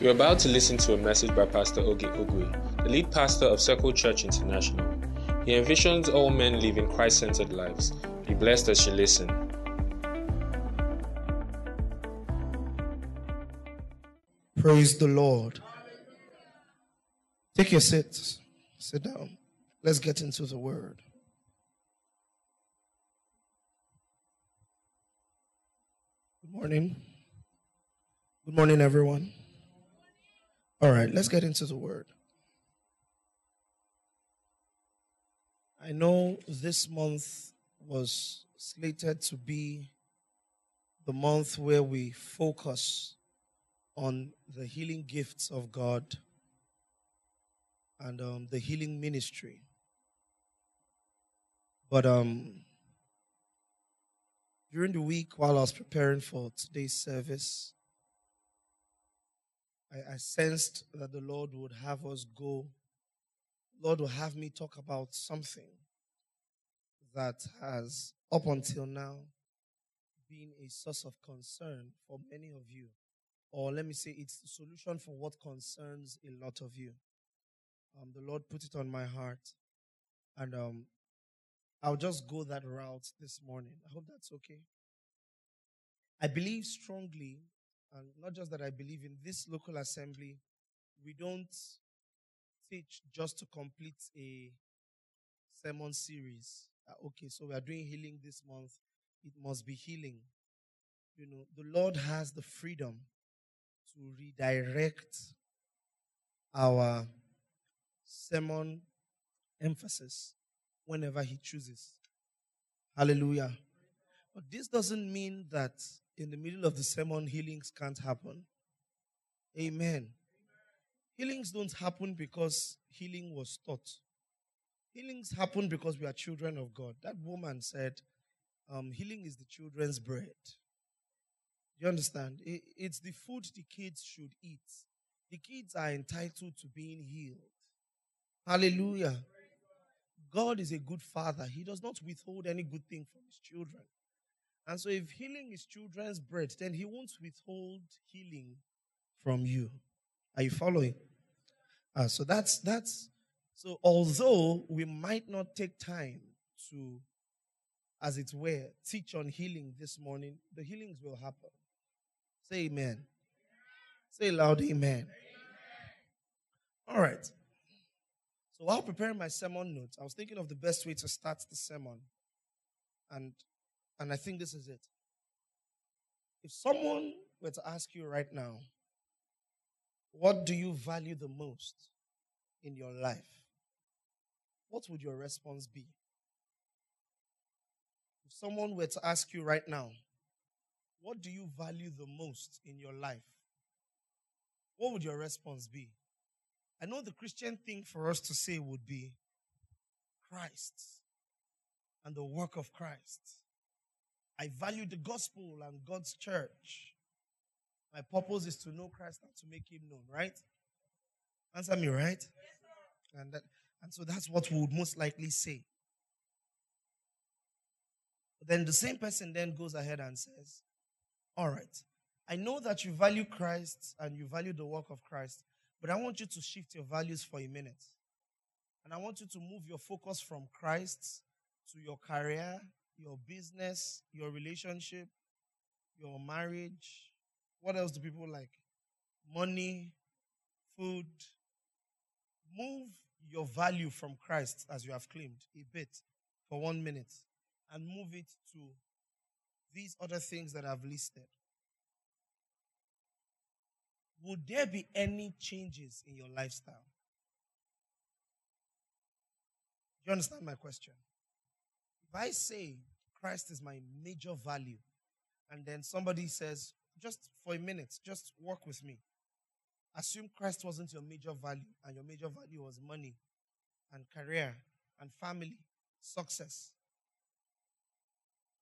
You're about to listen to a message by Pastor Oge Ogwe, the lead pastor of Circle Church International. He envisions all men living Christ centered lives. Be blessed as you listen. Praise the Lord. Take your seats. Sit down. Let's get into the word. Good morning. Good morning, everyone. All right, let's get into the word. I know this month was slated to be the month where we focus on the healing gifts of God and um, the healing ministry. But um, during the week, while I was preparing for today's service, I, I sensed that the Lord would have us go. Lord will have me talk about something that has, up until now, been a source of concern for many of you. Or let me say, it's the solution for what concerns a lot of you. Um, the Lord put it on my heart. And um, I'll just go that route this morning. I hope that's okay. I believe strongly, and not just that I believe in this local assembly, we don't teach just to complete a sermon series. Uh, okay, so we are doing healing this month. It must be healing. You know, the Lord has the freedom to redirect our sermon emphasis whenever He chooses. Hallelujah. But this doesn't mean that in the middle of the sermon, healings can't happen. Amen. Healings don't happen because healing was taught. Healings happen because we are children of God. That woman said, um, healing is the children's bread. You understand? it's the food the kids should eat. The kids are entitled to being healed. Hallelujah. God is a good father. He does not withhold any good thing from his children. And so, if healing is children's bread, then he won't withhold healing from you. Are you following? Uh, so that's that's so. Although we might not take time to, as it were, teach on healing this morning, the healings will happen. Say amen. Say loud, amen. amen. All right. So while preparing my sermon notes, I was thinking of the best way to start the sermon. And and I think this is it. If someone were to ask you right now, what do you value the most in your life? What would your response be? If someone were to ask you right now, what do you value the most in your life? What would your response be? I know the Christian thing for us to say would be Christ and the work of Christ. I value the gospel and God's church. My purpose is to know Christ and to make him known, right? Answer me, right? Yes, and that, and so that's what we would most likely say. But then the same person then goes ahead and says, All right, I know that you value Christ and you value the work of Christ, but I want you to shift your values for a minute. And I want you to move your focus from Christ to your career, your business, your relationship, your marriage. What else do people like? Money, food. Move your value from Christ, as you have claimed, a bit for one minute and move it to these other things that I've listed. Would there be any changes in your lifestyle? Do you understand my question? If I say Christ is my major value. And then somebody says, just for a minute, just work with me. Assume Christ wasn't your major value, and your major value was money and career and family, success.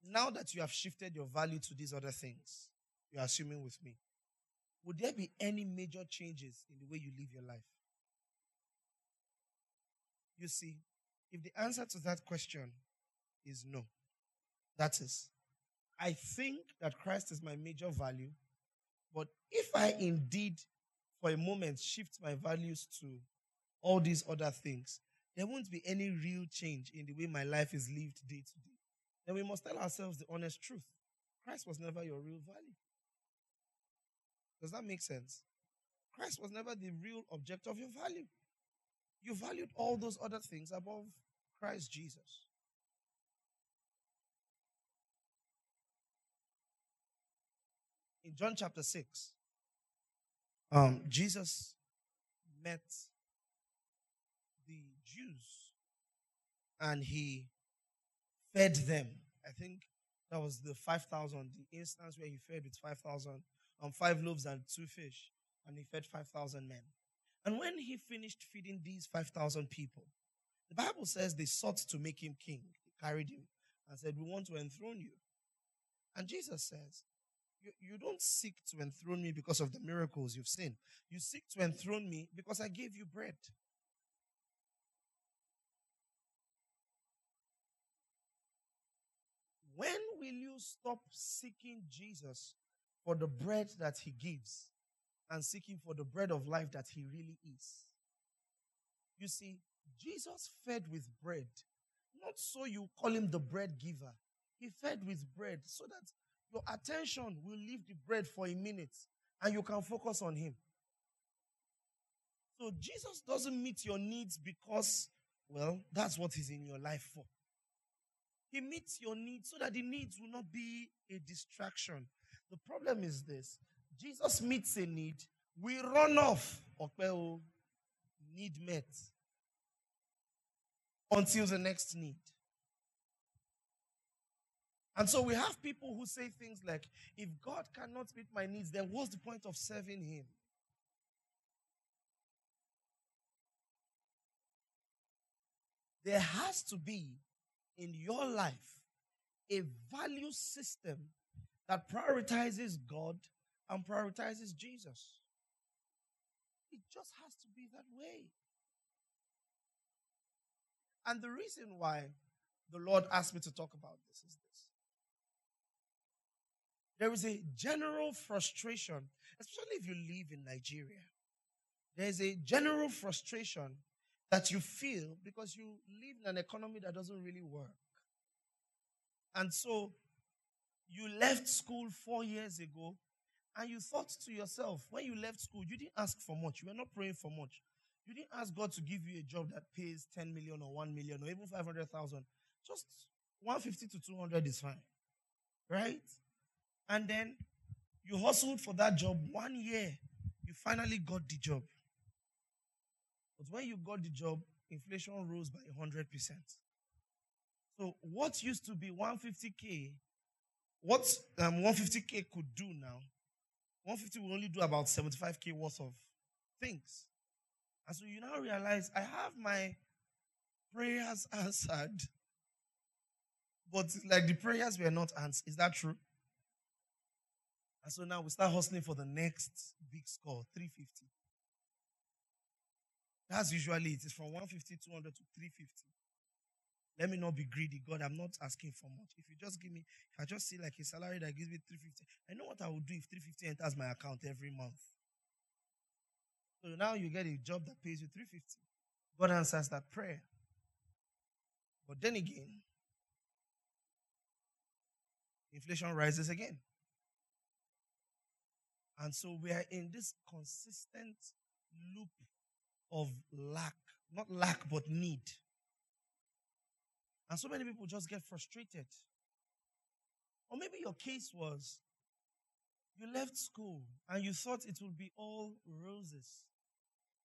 Now that you have shifted your value to these other things, you're assuming with me, would there be any major changes in the way you live your life? You see, if the answer to that question is no, that is, I think that Christ is my major value, but if I indeed for a moment shift my values to all these other things, there won't be any real change in the way my life is lived day to day. Then we must tell ourselves the honest truth. Christ was never your real value. Does that make sense? Christ was never the real object of your value. You valued all those other things above Christ Jesus. In John chapter 6, um, Jesus met the Jews and he fed them. I think that was the 5,000, the instance where he fed with 5,000 on um, five loaves and two fish, and he fed 5,000 men. And when he finished feeding these 5,000 people, the Bible says they sought to make him king. They carried him and said, We want to enthrone you. And Jesus says, you, you don't seek to enthrone me because of the miracles you've seen. You seek to enthrone me because I gave you bread. When will you stop seeking Jesus for the bread that he gives and seeking for the bread of life that he really is? You see, Jesus fed with bread, not so you call him the bread giver. He fed with bread so that your attention will leave the bread for a minute and you can focus on Him. So Jesus doesn't meet your needs because, well, that's what He's in your life for. He meets your needs so that the needs will not be a distraction. The problem is this Jesus meets a need, we run off, okay, need met until the next need. And so we have people who say things like, if God cannot meet my needs, then what's the point of serving Him? There has to be in your life a value system that prioritizes God and prioritizes Jesus. It just has to be that way. And the reason why the Lord asked me to talk about this is this there is a general frustration, especially if you live in Nigeria. There's a general frustration that you feel because you live in an economy that doesn't really work. And so you left school four years ago and you thought to yourself, when you left school, you didn't ask for much. You were not praying for much. You didn't ask God to give you a job that pays 10 million or 1 million or even 500,000. Just 150 to 200 is fine. Right? And then you hustled for that job one year. You finally got the job. But when you got the job, inflation rose by 100%. So what used to be 150K, what um, 150K could do now, 150 will only do about 75K worth of things. And so you now realize I have my prayers answered, but like the prayers were not answered. Is that true? And so now we start hustling for the next big score, 350. That's usually it. It's from 150, 200 to 350. Let me not be greedy. God, I'm not asking for much. If you just give me, if I just see like a salary that gives me 350, I know what I will do if 350 enters my account every month. So now you get a job that pays you 350. God answers that prayer. But then again, inflation rises again. And so we are in this consistent loop of lack, not lack, but need. And so many people just get frustrated. Or maybe your case was you left school and you thought it would be all roses.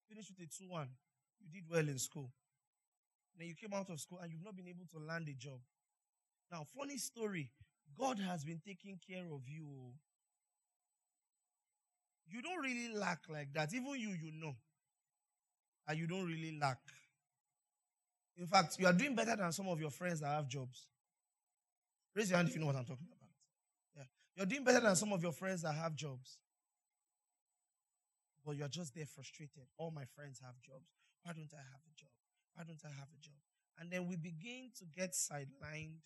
Finished with a 2 1. You did well in school. Then you came out of school and you've not been able to land a job. Now, funny story God has been taking care of you. Oh. You don't really lack like that. Even you, you know. And you don't really lack. In fact, you are doing better than some of your friends that have jobs. Raise your hand if you know what I'm talking about. Yeah. You're doing better than some of your friends that have jobs. But you're just there frustrated. All my friends have jobs. Why don't I have a job? Why don't I have a job? And then we begin to get sidelined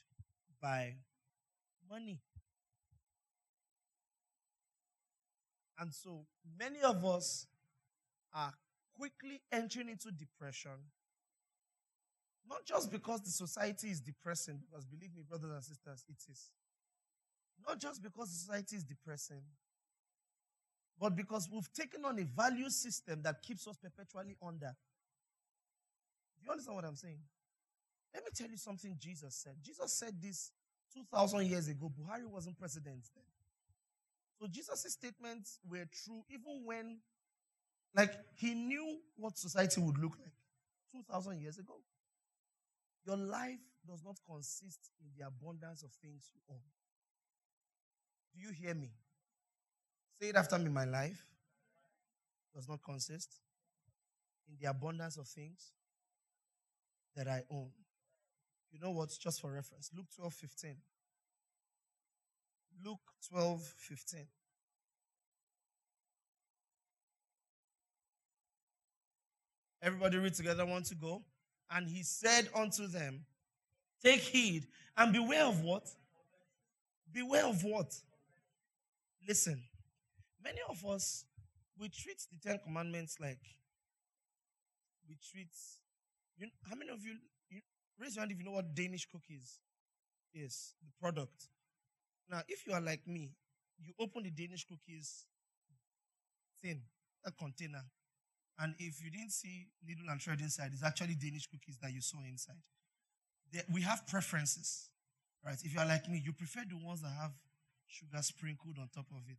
by money. And so many of us are quickly entering into depression. Not just because the society is depressing, because believe me, brothers and sisters, it is. Not just because the society is depressing, but because we've taken on a value system that keeps us perpetually under. Do you understand what I'm saying? Let me tell you something Jesus said. Jesus said this 2,000 years ago. Buhari wasn't president then. So Jesus' statements were true even when, like, he knew what society would look like 2,000 years ago. Your life does not consist in the abundance of things you own. Do you hear me? Say it after me. My life does not consist in the abundance of things that I own. You know what? Just for reference, Luke 12 15. Luke 12 15. Everybody read together. Want to go? And he said unto them, Take heed and beware of what? Beware of what? Listen, many of us, we treat the Ten Commandments like we treat. You, how many of you, you raise your hand if you know what Danish cookies is, the product? Now, if you are like me, you open the Danish cookies thing, a container, and if you didn't see needle and thread inside, it's actually Danish cookies that you saw inside. we have preferences, right? If you are like me, you prefer the ones that have sugar sprinkled on top of it.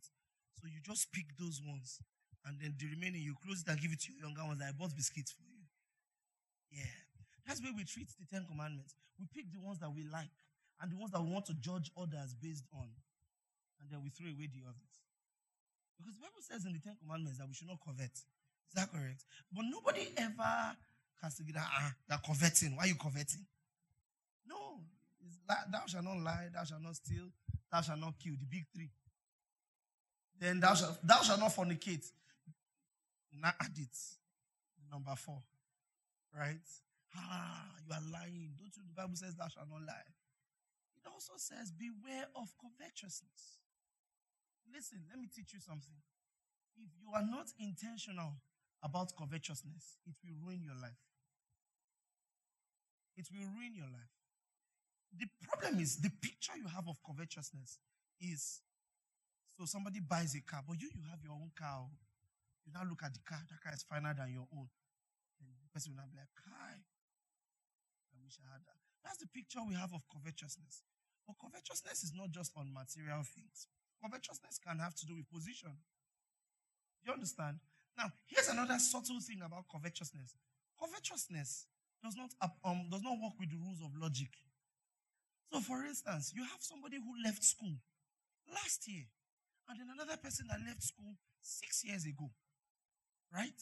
So you just pick those ones, and then the remaining you close it and give it to your younger ones. I bought biscuits for you. Yeah. That's where we treat the Ten Commandments. We pick the ones that we like and the ones that we want to judge others based on. And then we throw away the others. Because the Bible says in the Ten Commandments that we should not covet. Is that correct? But nobody ever can say that, ah, they're coveting. Why are you coveting? No. Like, thou shalt not lie, thou shalt not steal, thou shalt not kill. The big three. Then thou shalt, thou shalt not fornicate. Now add it. Number four. Right? Ah, you are lying. Don't you? The Bible says thou shalt not lie. It also says, beware of covetousness. Listen, let me teach you something. If you are not intentional about covetousness, it will ruin your life. It will ruin your life. The problem is the picture you have of covetousness is so somebody buys a car, but you you have your own car. Oh. You now look at the car, that car is finer than your own. And the person will not be like, Kai, I wish I had that. That's the picture we have of covetousness. But covetousness is not just on material things. Covetousness can have to do with position. You understand? Now, here's another subtle thing about covetousness. Covetousness does not um, does not work with the rules of logic. So, for instance, you have somebody who left school last year, and then another person that left school six years ago, right?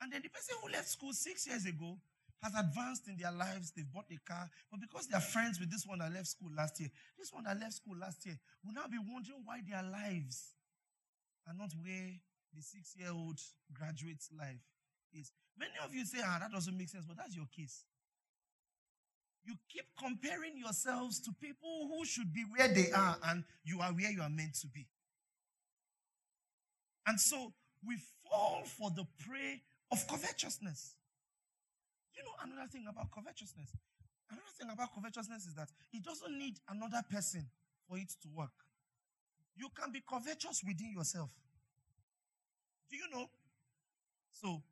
And then the person who left school six years ago has advanced in their lives. They've bought a car. But because they're friends with this one that left school last year, this one that left school last year will now be wondering why their lives are not where the six year old graduate's life is. Many of you say, ah, that doesn't make sense, but that's your case. You keep comparing yourselves to people who should be where they are, and you are where you are meant to be. And so we fall for the prey of covetousness. You know another thing about covetousness? Another thing about covetousness is that it doesn't need another person for it to work. You can be covetous within yourself. Do you know? So,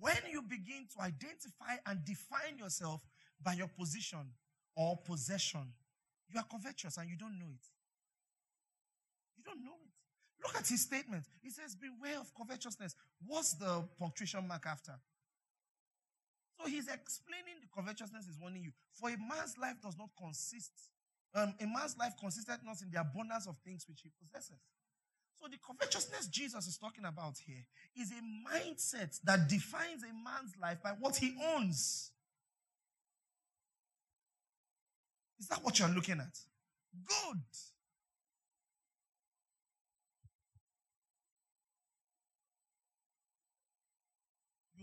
when you begin to identify and define yourself by your position or possession, you are covetous and you don't know it. You don't know it. Look at his statement. He says, Beware of covetousness. What's the punctuation mark after? So he's explaining the covetousness is warning you. For a man's life does not consist, um, a man's life consisted not in the abundance of things which he possesses. So the covetousness Jesus is talking about here is a mindset that defines a man's life by what he owns. Is that what you're looking at? Good.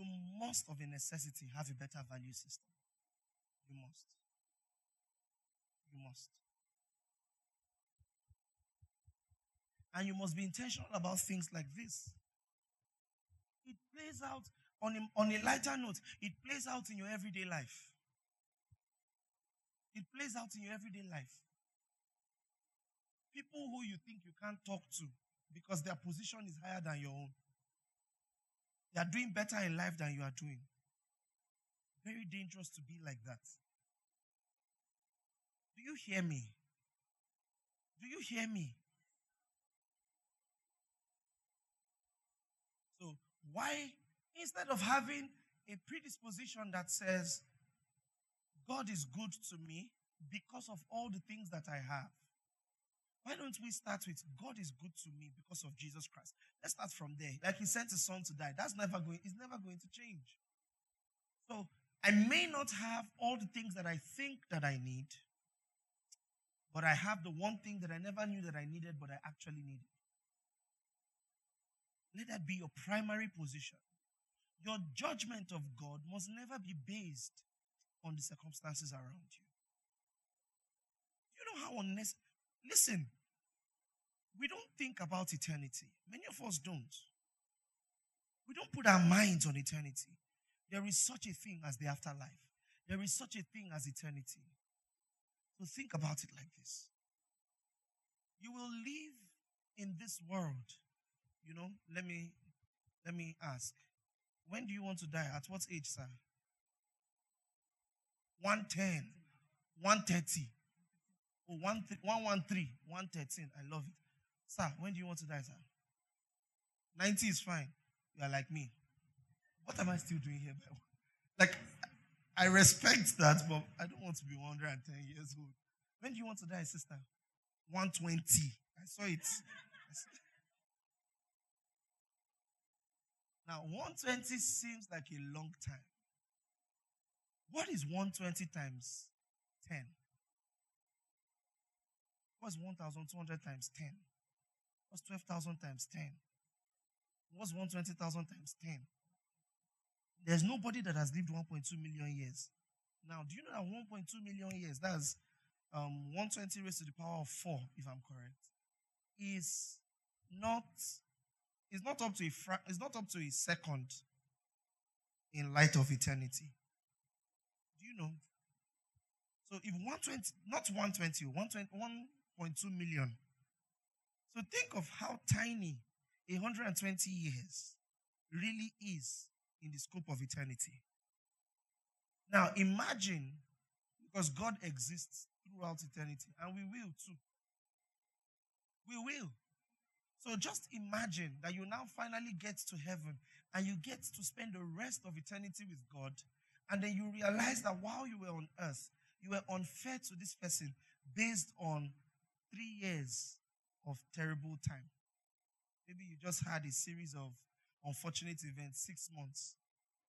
You must, of a necessity, have a better value system. You must. You must. And you must be intentional about things like this. it plays out on a, on a lighter note, it plays out in your everyday life. It plays out in your everyday life. People who you think you can't talk to because their position is higher than your own. They are doing better in life than you are doing. Very dangerous to be like that. Do you hear me? Do you hear me? So, why, instead of having a predisposition that says, God is good to me because of all the things that I have, why don't we start with God is good to me because of Jesus Christ? Let's start from there. Like he sent his son to die. That's never going, it's never going to change. So I may not have all the things that I think that I need, but I have the one thing that I never knew that I needed, but I actually needed. Let that be your primary position. Your judgment of God must never be based on the circumstances around you. You know how unnecessary. Listen, we don't think about eternity. Many of us don't. We don't put our minds on eternity. There is such a thing as the afterlife. There is such a thing as eternity. So think about it like this. You will live in this world. You know, let me let me ask. When do you want to die? At what age, sir? 110, 130, or 113, 113. I love it. Sir, when do you want to die, sir? 90 is fine. You are like me. What am I still doing here? Like, I respect that, but I don't want to be 110 years old. When do you want to die, sister? 120. I saw it. Now, 120 seems like a long time. What is 120 times 10? What's 1,200 times 10? What's 12,000 times 10? What's 120,000 times 10? There's nobody that has lived 1.2 million years. Now, do you know that 1.2 million years, that's um, 120 raised to the power of 4, if I'm correct, is not is not up to a fra- it's not up to a second in light of eternity. Do you know? So if 120, not 120, 1.2 million. So think of how tiny 120 years really is in the scope of eternity. Now imagine, because God exists throughout eternity, and we will too. We will. So just imagine that you now finally get to heaven and you get to spend the rest of eternity with God, and then you realize that while you were on earth, you were unfair to this person based on three years of terrible time. Maybe you just had a series of unfortunate events, six months.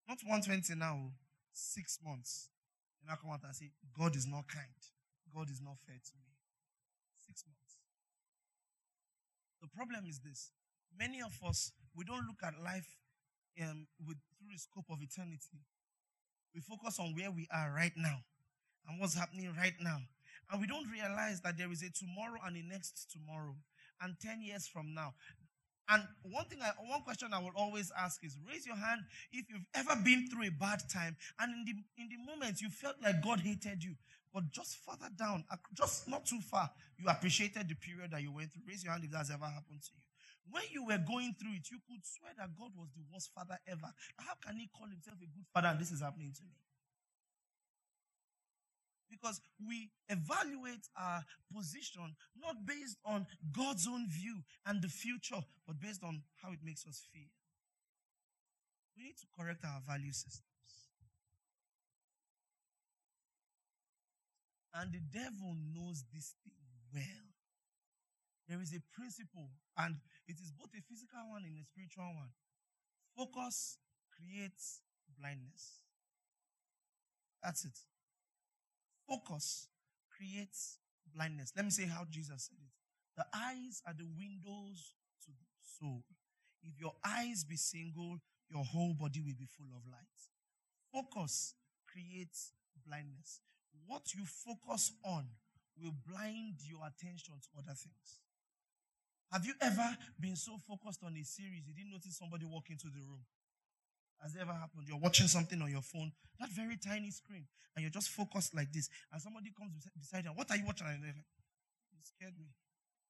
Not 120 now, six months. And I come out and say, God is not kind. God is not fair to me. Six months. The problem is this. Many of us, we don't look at life um, with, through the scope of eternity. We focus on where we are right now and what's happening right now. And we don't realize that there is a tomorrow and a next tomorrow and 10 years from now. And one thing, I, one question I will always ask is raise your hand if you've ever been through a bad time and in the, in the moment you felt like God hated you. But just further down, just not too far, you appreciated the period that you went through. Raise your hand if that's ever happened to you. When you were going through it, you could swear that God was the worst father ever. How can he call himself a good father and this is happening to me? Because we evaluate our position not based on God's own view and the future, but based on how it makes us feel. We need to correct our value systems. And the devil knows this thing well. There is a principle, and it is both a physical one and a spiritual one. Focus creates blindness. That's it. Focus creates blindness. Let me say how Jesus said it. The eyes are the windows to the soul. If your eyes be single, your whole body will be full of light. Focus creates blindness. What you focus on will blind your attention to other things. Have you ever been so focused on a series you didn't notice somebody walk into the room? Has ever happened? You're watching something on your phone, that very tiny screen, and you're just focused like this, and somebody comes beside you. What are you watching? And like, you scared me.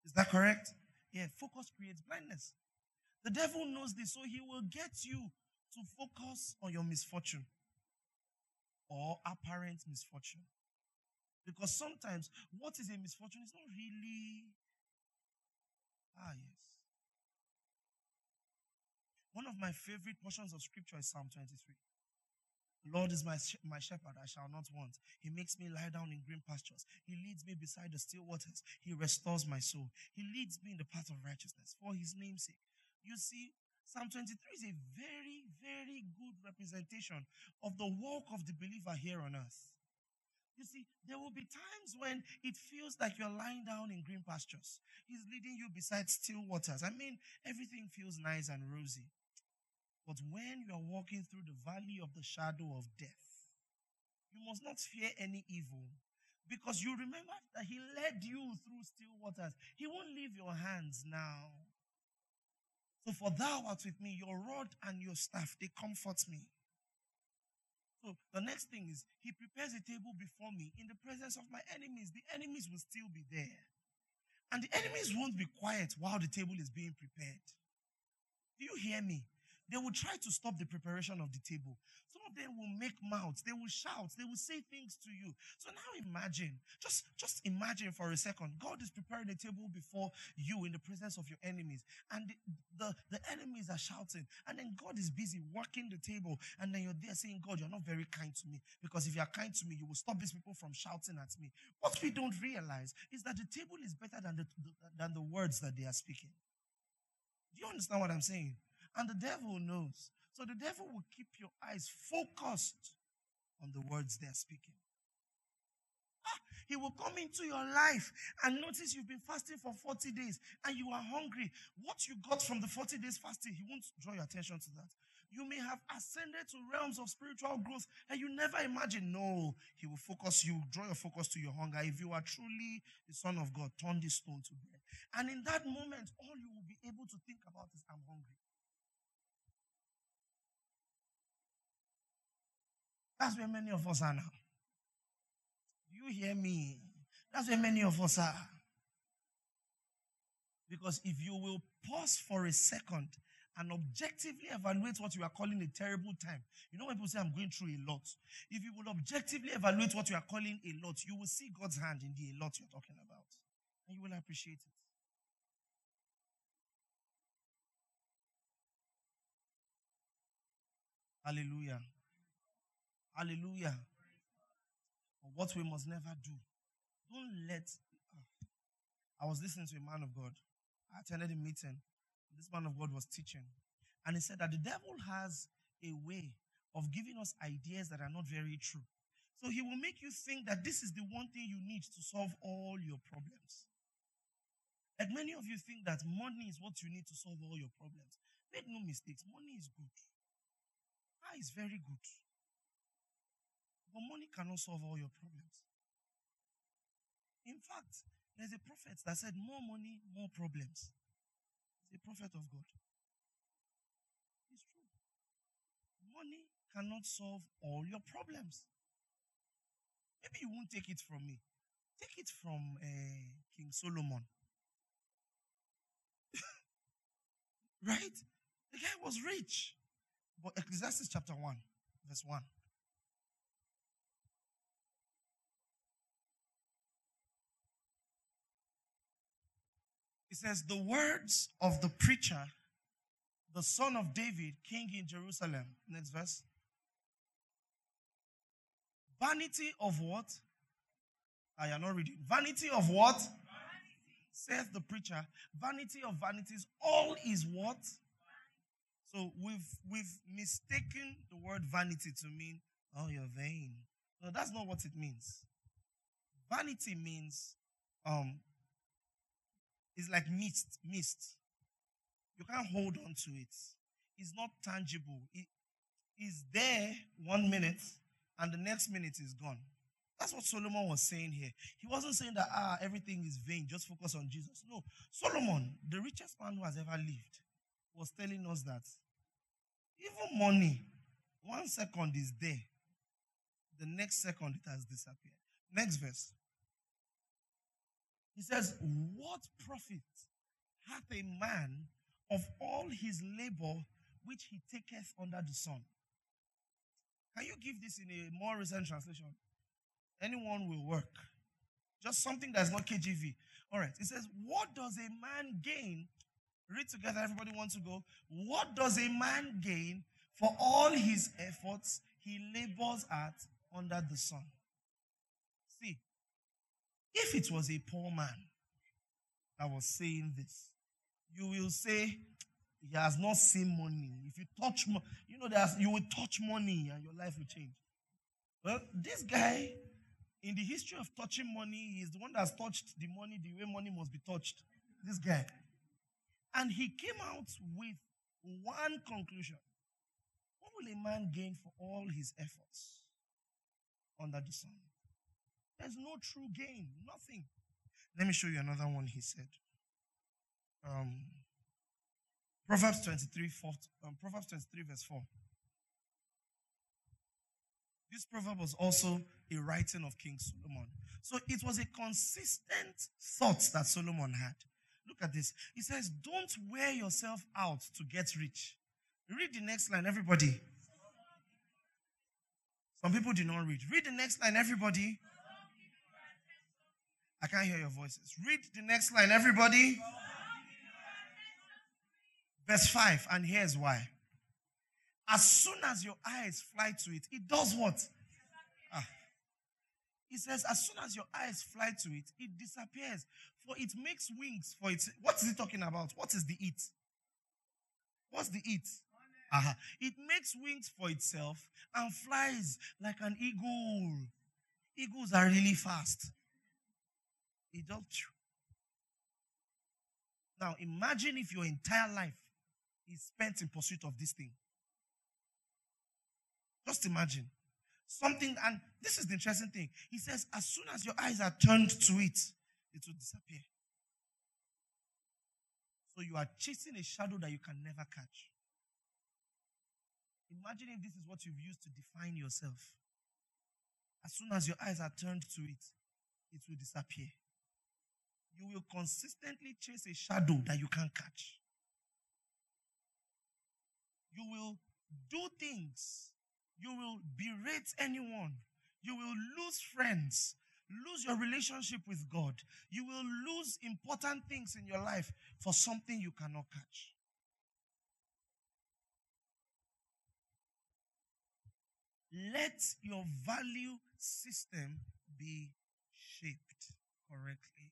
Is that correct? Yeah, focus creates blindness. The devil knows this, so he will get you to focus on your misfortune or apparent misfortune. Because sometimes what is a misfortune is not really. Ah, yes. One of my favorite portions of scripture is Psalm 23. Lord is my, my shepherd, I shall not want. He makes me lie down in green pastures. He leads me beside the still waters. He restores my soul. He leads me in the path of righteousness for his name's sake. You see, Psalm 23 is a very, very good representation of the walk of the believer here on earth. You see, there will be times when it feels like you're lying down in green pastures. He's leading you beside still waters. I mean, everything feels nice and rosy. But when you are walking through the valley of the shadow of death, you must not fear any evil because you remember that He led you through still waters. He won't leave your hands now. So, for thou art with me, your rod and your staff, they comfort me. So the next thing is, he prepares a table before me in the presence of my enemies. The enemies will still be there. And the enemies won't be quiet while the table is being prepared. Do you hear me? They will try to stop the preparation of the table. Some of them will make mouths. They will shout. They will say things to you. So now imagine, just, just imagine for a second, God is preparing a table before you in the presence of your enemies. And the, the, the enemies are shouting. And then God is busy working the table. And then you're there saying, God, you're not very kind to me. Because if you're kind to me, you will stop these people from shouting at me. What we don't realize is that the table is better than the, than the words that they are speaking. Do you understand what I'm saying? And the devil knows. So the devil will keep your eyes focused on the words they're speaking. Ah, he will come into your life and notice you've been fasting for 40 days and you are hungry. What you got from the 40 days fasting, he won't draw your attention to that. You may have ascended to realms of spiritual growth and you never imagine. No, he will focus you, draw your focus to your hunger. If you are truly the Son of God, turn this stone to bread. And in that moment, all you will be able to think about is, I'm hungry. That's where many of us are now. You hear me? That's where many of us are. Because if you will pause for a second and objectively evaluate what you are calling a terrible time, you know when people say, I'm going through a lot. If you will objectively evaluate what you are calling a lot, you will see God's hand in the a lot you're talking about. And you will appreciate it. Hallelujah. Hallelujah. What we must never do. Don't let. Uh, I was listening to a man of God. I attended a meeting. This man of God was teaching. And he said that the devil has a way of giving us ideas that are not very true. So he will make you think that this is the one thing you need to solve all your problems. Like many of you think that money is what you need to solve all your problems. Make no mistakes, money is good. Ah, is very good. But money cannot solve all your problems. In fact, there's a prophet that said, More money, more problems. He's a prophet of God. It's true. Money cannot solve all your problems. Maybe you won't take it from me. Take it from uh, King Solomon. right? The guy was rich. But Ecclesiastes chapter 1, verse 1. It says, The words of the preacher, the son of David, king in Jerusalem. Next verse. Vanity of what? I am not reading. Vanity of what? Says the preacher. Vanity of vanities. All is what? So we've we've mistaken the word vanity to mean, oh, you're vain. No, that's not what it means. Vanity means um it's like mist, mist. You can't hold on to it. It's not tangible. It is there one minute and the next minute is gone. That's what Solomon was saying here. He wasn't saying that ah everything is vain, just focus on Jesus. No, Solomon, the richest man who has ever lived, was telling us that even money, one second is there, the next second it has disappeared. Next verse. He says, What profit hath a man of all his labor which he taketh under the sun? Can you give this in a more recent translation? Anyone will work. Just something that's not KJV. All right. It says, What does a man gain? Read together. Everybody wants to go. What does a man gain for all his efforts he labors at under the sun? If it was a poor man that was saying this, you will say, he has not seen money. If you touch, you know, there's, you will touch money and your life will change. Well, this guy, in the history of touching money, he is the one that's touched the money the way money must be touched. This guy. And he came out with one conclusion. What will a man gain for all his efforts under the sun? There's no true gain, nothing. Let me show you another one he said. Um, Proverbs 23, 4, um, Proverbs 23, verse 4. This proverb was also a writing of King Solomon. So it was a consistent thought that Solomon had. Look at this. He says, Don't wear yourself out to get rich. Read the next line, everybody. Some people did not read. Read the next line, everybody. I can't hear your voices. Read the next line, everybody. Verse 5, and here's why. As soon as your eyes fly to it, it does what? Ah. He says, as soon as your eyes fly to it, it disappears. For it makes wings for it. What is he talking about? What is the it? What's the it? Uh-huh. It makes wings for itself and flies like an eagle. Eagles are really fast. Does. Now imagine if your entire life is spent in pursuit of this thing. Just imagine. Something, and this is the interesting thing. He says, as soon as your eyes are turned to it, it will disappear. So you are chasing a shadow that you can never catch. Imagine if this is what you've used to define yourself. As soon as your eyes are turned to it, it will disappear. You will consistently chase a shadow that you can't catch. You will do things. You will berate anyone. You will lose friends, lose your relationship with God. You will lose important things in your life for something you cannot catch. Let your value system be shaped correctly.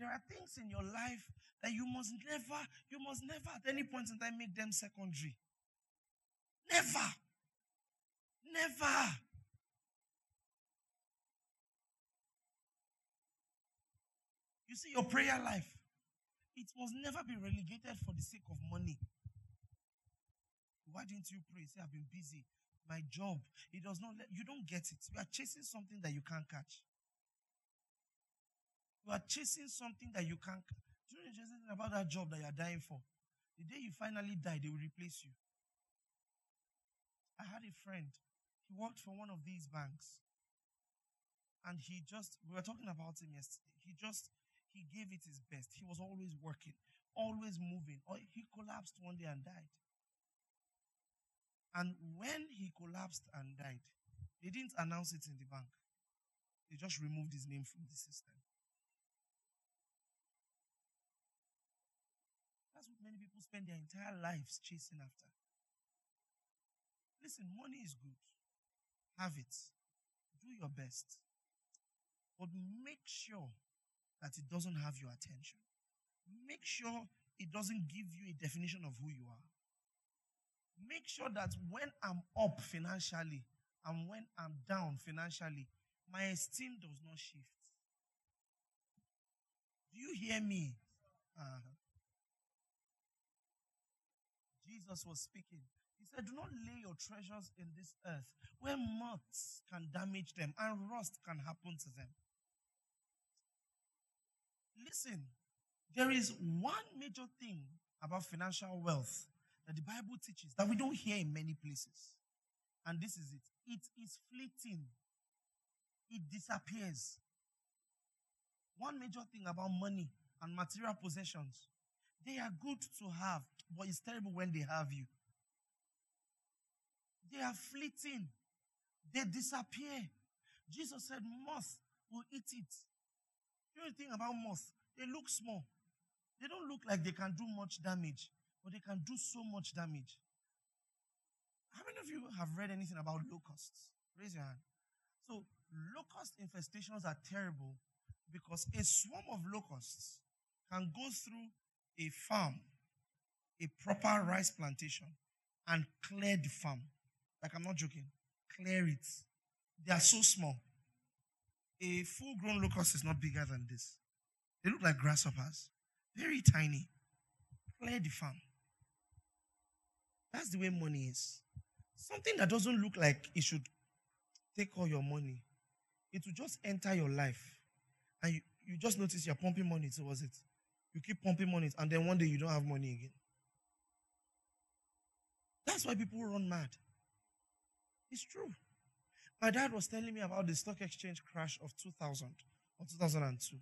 There are things in your life that you must never, you must never at any point in time make them secondary. Never. Never. You see, your prayer life, it must never be relegated for the sake of money. Why didn't you pray? Say, I've been busy. My job, it does not let you don't get it. You are chasing something that you can't catch. You are chasing something that you can't do you know interesting about that job that you're dying for? The day you finally die, they will replace you. I had a friend. He worked for one of these banks. And he just, we were talking about him yesterday. He just, he gave it his best. He was always working, always moving. He collapsed one day and died. And when he collapsed and died, they didn't announce it in the bank. They just removed his name from the system. many people spend their entire lives chasing after. Listen, money is good. Have it. Do your best. But make sure that it doesn't have your attention. Make sure it doesn't give you a definition of who you are. Make sure that when I'm up financially and when I'm down financially, my esteem does not shift. Do you hear me? Uh, Jesus was speaking. He said, Do not lay your treasures in this earth where moths can damage them and rust can happen to them. Listen, there is one major thing about financial wealth that the Bible teaches that we don't hear in many places. And this is it it is fleeting, it disappears. One major thing about money and material possessions they are good to have, but it's terrible when they have you. They are fleeting, they disappear. Jesus said, Moth will eat it. The thing about moth? They look small. They don't look like they can do much damage, but they can do so much damage. How many of you have read anything about locusts? Raise your hand. So, locust infestations are terrible because a swarm of locusts can go through a farm, a proper rice plantation, and clear the farm. Like, I'm not joking. Clear it. They are so small. A full grown locust is not bigger than this. They look like grasshoppers, very tiny. Clear the farm. That's the way money is. Something that doesn't look like it should take all your money, it will just enter your life. And you, you just notice you're pumping money towards it. You keep pumping money, and then one day you don't have money again. That's why people run mad. It's true. My dad was telling me about the stock exchange crash of 2000 or 2002.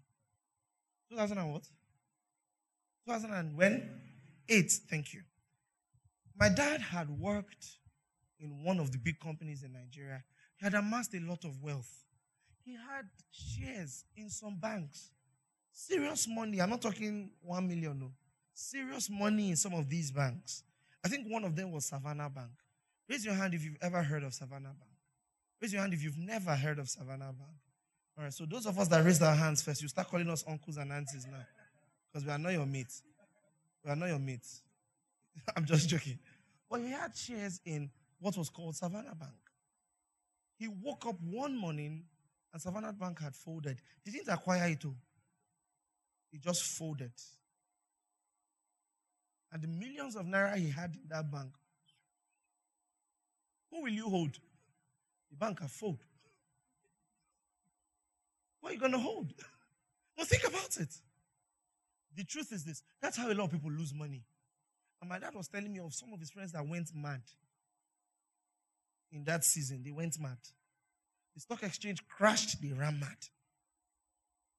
2000 and what? 2000 and when? Eight. Thank you. My dad had worked in one of the big companies in Nigeria. He had amassed a lot of wealth. He had shares in some banks. Serious money. I'm not talking one million, no. Serious money in some of these banks. I think one of them was Savannah Bank. Raise your hand if you've ever heard of Savannah Bank. Raise your hand if you've never heard of Savannah Bank. All right, so those of us that raised our hands first, you start calling us uncles and aunties now. Because we are not your mates. We are not your mates. I'm just joking. But he had shares in what was called Savannah Bank. He woke up one morning and Savannah Bank had folded. He didn't acquire it all. He just folded. And the millions of naira he had in that bank, who will you hold? The bank can fold. What are you going to hold? Well, think about it. The truth is this that's how a lot of people lose money. And my dad was telling me of some of his friends that went mad in that season. They went mad. The stock exchange crashed, they ran mad.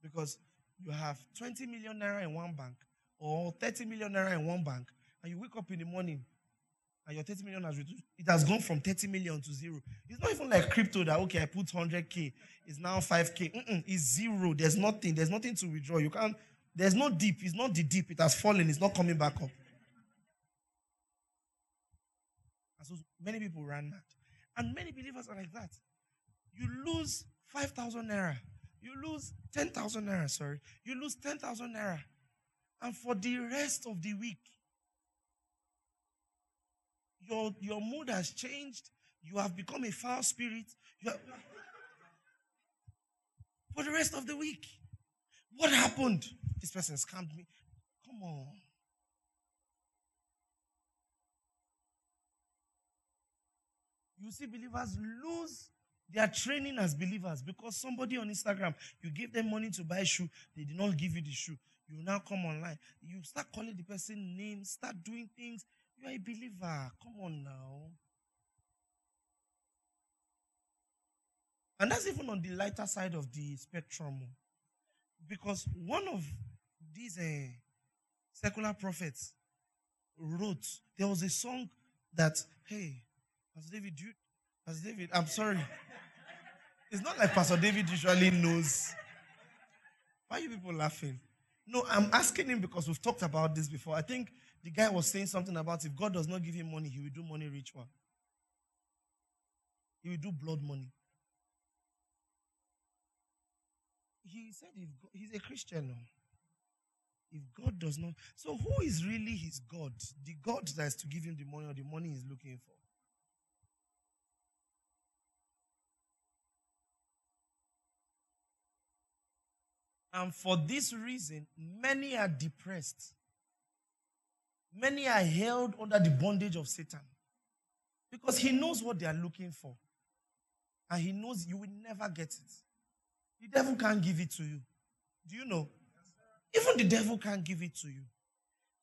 Because you have 20 million naira in one bank or 30 million naira in one bank, and you wake up in the morning and your 30 million has reduced, it has gone from 30 million to zero. It's not even like crypto that, okay, I put 100K, it's now 5K. Mm-mm, it's zero. There's nothing. There's nothing to withdraw. You can't, there's no deep. It's not the deep. It has fallen. It's not coming back up. And so many people ran mad. And many believers are like that. You lose 5,000 naira you lose 10,000 naira, sorry. You lose 10,000 naira. And for the rest of the week, your, your mood has changed. You have become a foul spirit. Have... for the rest of the week. What happened? This person scammed me. Come on. You see believers lose their training as believers because somebody on Instagram, you give them money to buy shoe, they did not give you the shoe. You now come online. You start calling the person names, start doing things. You are a believer. Come on now. And that's even on the lighter side of the spectrum. Because one of these uh, secular prophets wrote, there was a song that, hey, Pastor David, you, Pastor David, I'm sorry. It's not like Pastor David usually knows. Why are you people laughing? No, I'm asking him because we've talked about this before. I think the guy was saying something about if God does not give him money, he will do money ritual. He will do blood money. He said God, he's a Christian. If God does not, so who is really his God? The God that is to give him the money or the money he's looking for? And for this reason, many are depressed. Many are held under the bondage of Satan. Because he knows what they are looking for. And he knows you will never get it. The devil can't give it to you. Do you know? Even the devil can't give it to you.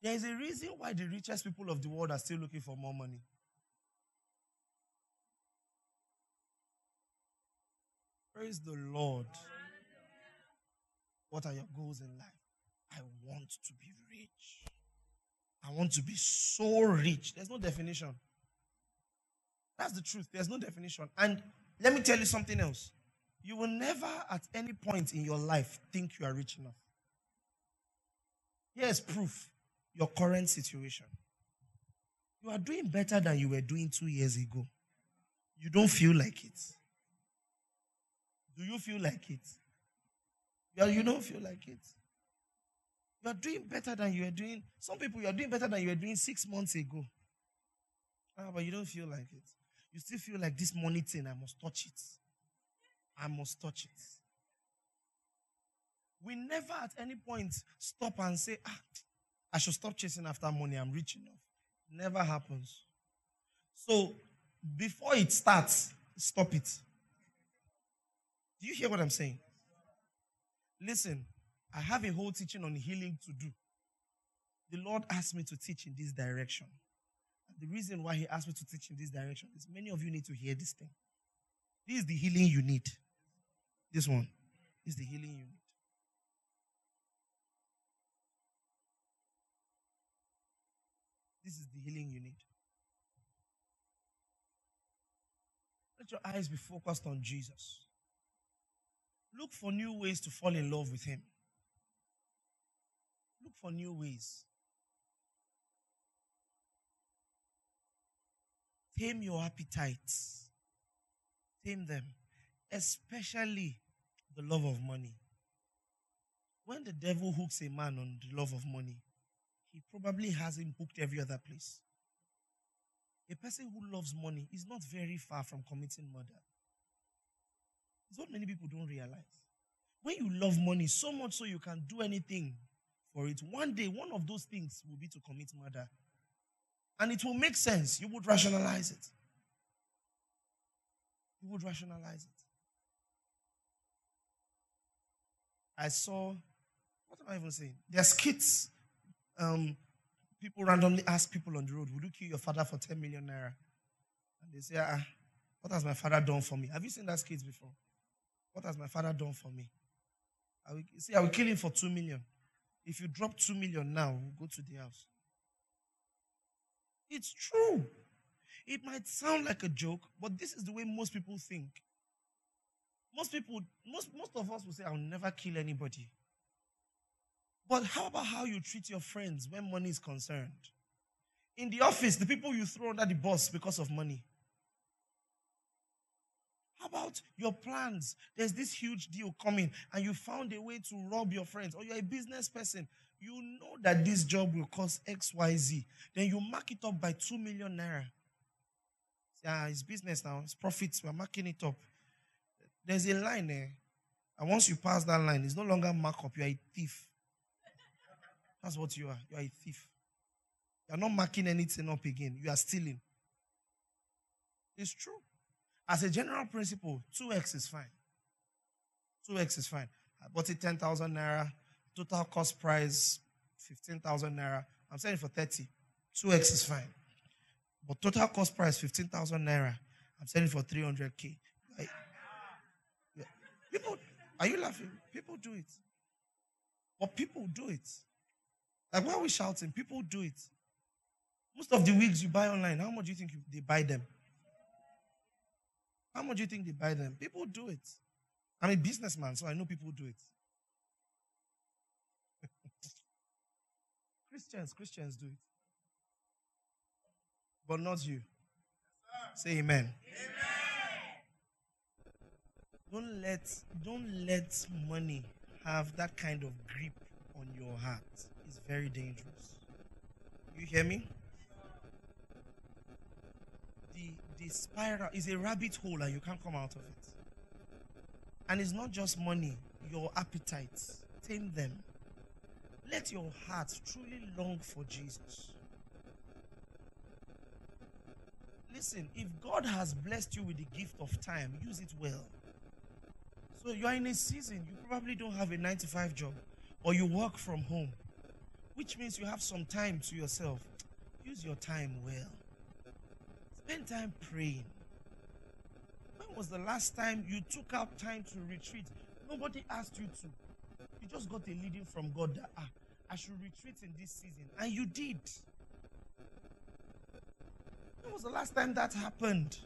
There is a reason why the richest people of the world are still looking for more money. Praise the Lord. What are your goals in life? I want to be rich. I want to be so rich. There's no definition. That's the truth. There's no definition. And let me tell you something else. You will never, at any point in your life, think you are rich enough. Here's proof your current situation. You are doing better than you were doing two years ago. You don't feel like it. Do you feel like it? Yeah, you don't feel like it. You are doing better than you were doing. Some people, you are doing better than you were doing six months ago. Ah, but you don't feel like it. You still feel like this money thing, I must touch it. I must touch it. We never at any point stop and say, ah, I should stop chasing after money. I'm rich enough. Never happens. So before it starts, stop it. Do you hear what I'm saying? Listen, I have a whole teaching on healing to do. The Lord asked me to teach in this direction. The reason why He asked me to teach in this direction is many of you need to hear this thing. This is the healing you need. This one is the healing you need. This is the healing you need. Let your eyes be focused on Jesus. Look for new ways to fall in love with Him. Look for new ways. Tame your appetites. Tame them. Especially the love of money. When the devil hooks a man on the love of money, he probably has him hooked every other place. A person who loves money is not very far from committing murder. It's what many people don't realize. When you love money so much so you can do anything for it, one day one of those things will be to commit murder. And it will make sense. You would rationalize it. You would rationalize it. I saw, what am I even saying? There's skits. Um, people randomly ask people on the road, Would you kill your father for 10 million naira? And they say, ah, What has my father done for me? Have you seen that skit before? What has my father done for me? I will, see, I will kill him for 2 million. If you drop 2 million now, we'll go to the house. It's true. It might sound like a joke, but this is the way most people think. Most people, most, most of us will say, I'll never kill anybody. But how about how you treat your friends when money is concerned? In the office, the people you throw under the bus because of money. About your plans? There's this huge deal coming, and you found a way to rob your friends, or you're a business person. You know that this job will cost XYZ. Then you mark it up by 2 million naira. Yeah, it's business now, it's profits. We're marking it up. There's a line there. And once you pass that line, it's no longer markup. You're a thief. That's what you are. You are a thief. You're not marking anything up again. You are stealing. It's true. As a general principle, 2x is fine. 2x is fine. I bought it 10,000 naira. Total cost price 15,000 naira. I'm selling for 30. 2x is fine. But total cost price 15,000 naira. I'm selling for 300k. I, yeah. People, are you laughing? People do it. But people do it. Like why are we shouting? People do it. Most of the wigs you buy online, how much do you think they buy them? How much do you think they buy them? People do it. I'm a businessman, so I know people do it. Christians, Christians do it. But not you. Say amen. amen. Don't let don't let money have that kind of grip on your heart. It's very dangerous. You hear me? The spiral is a rabbit hole and you can't come out of it. And it's not just money, your appetites. Tame them. Let your heart truly long for Jesus. Listen, if God has blessed you with the gift of time, use it well. So you are in a season, you probably don't have a 95 job or you work from home, which means you have some time to yourself. Use your time well. Spend time praying. When was the last time you took out time to retreat? Nobody asked you to. You just got a leading from God that ah, I should retreat in this season. And you did. When was the last time that happened?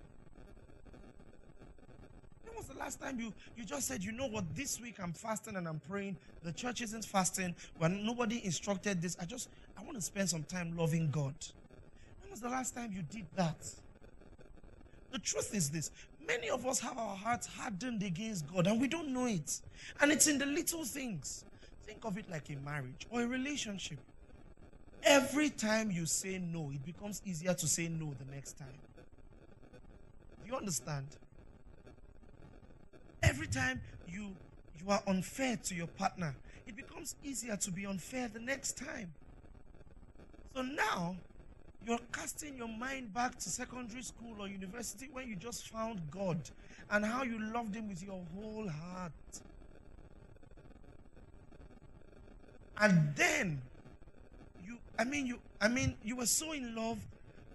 When was the last time you, you just said, you know what, this week I'm fasting and I'm praying. The church isn't fasting. When nobody instructed this, I just I want to spend some time loving God. When was the last time you did that? The truth is this many of us have our hearts hardened against God and we don't know it. And it's in the little things. Think of it like a marriage or a relationship. Every time you say no, it becomes easier to say no the next time. Do you understand? Every time you you are unfair to your partner, it becomes easier to be unfair the next time. So now you're casting your mind back to secondary school or university when you just found God and how you loved Him with your whole heart. And then you, I mean, you, I mean, you were so in love.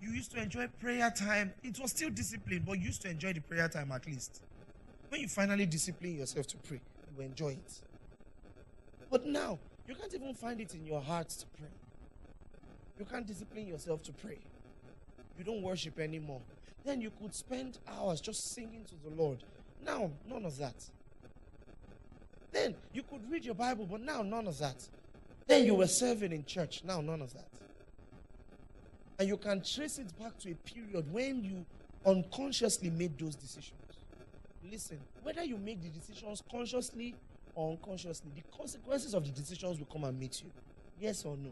You used to enjoy prayer time. It was still discipline, but you used to enjoy the prayer time at least. When you finally discipline yourself to pray, you enjoy it. But now, you can't even find it in your heart to pray. You can't discipline yourself to pray. You don't worship anymore. Then you could spend hours just singing to the Lord. Now, none of that. Then you could read your Bible, but now none of that. Then you were serving in church. Now none of that. And you can trace it back to a period when you unconsciously made those decisions. Listen, whether you make the decisions consciously or unconsciously, the consequences of the decisions will come and meet you. Yes or no?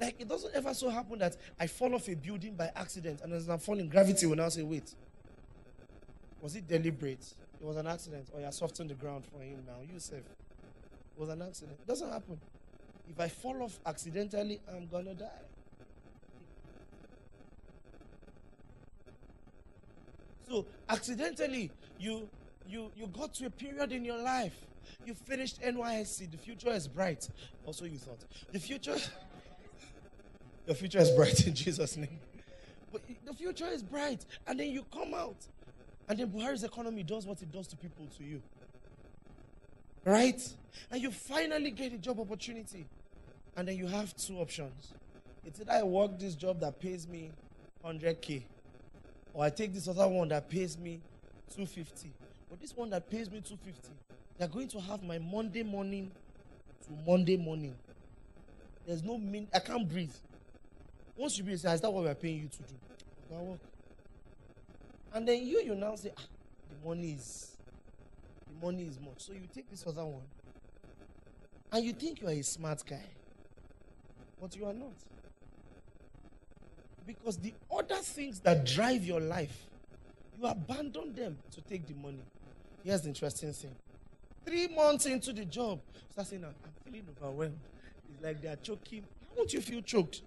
Like it doesn't ever so happen that I fall off a building by accident and as I'm falling, gravity will now say, wait. Was it deliberate? It was an accident. Or you're softening the ground for him now. You safe. It was an accident. It doesn't happen. If I fall off accidentally, I'm gonna die. So accidentally, you you you got to a period in your life. You finished NYSC. The future is bright. Also, you thought the future. Your future is bright in Jesus' name. But the future is bright. And then you come out. And then Buhari's economy does what it does to people to you. Right? And you finally get a job opportunity. And then you have two options. It's either I work this job that pays me 100k, or I take this other one that pays me 250. But this one that pays me 250, they're going to have my Monday morning to Monday morning. There's no mean I can't breathe. Once you be say, is that what we're paying you to do? That work. And then you you now say, ah, the money is the money is much. So you take this other one. And you think you are a smart guy. But you are not. Because the other things that drive your life, you abandon them to take the money. Here's the interesting thing. Three months into the job, start saying, I'm feeling overwhelmed. It's like they are choking. How won't you feel choked?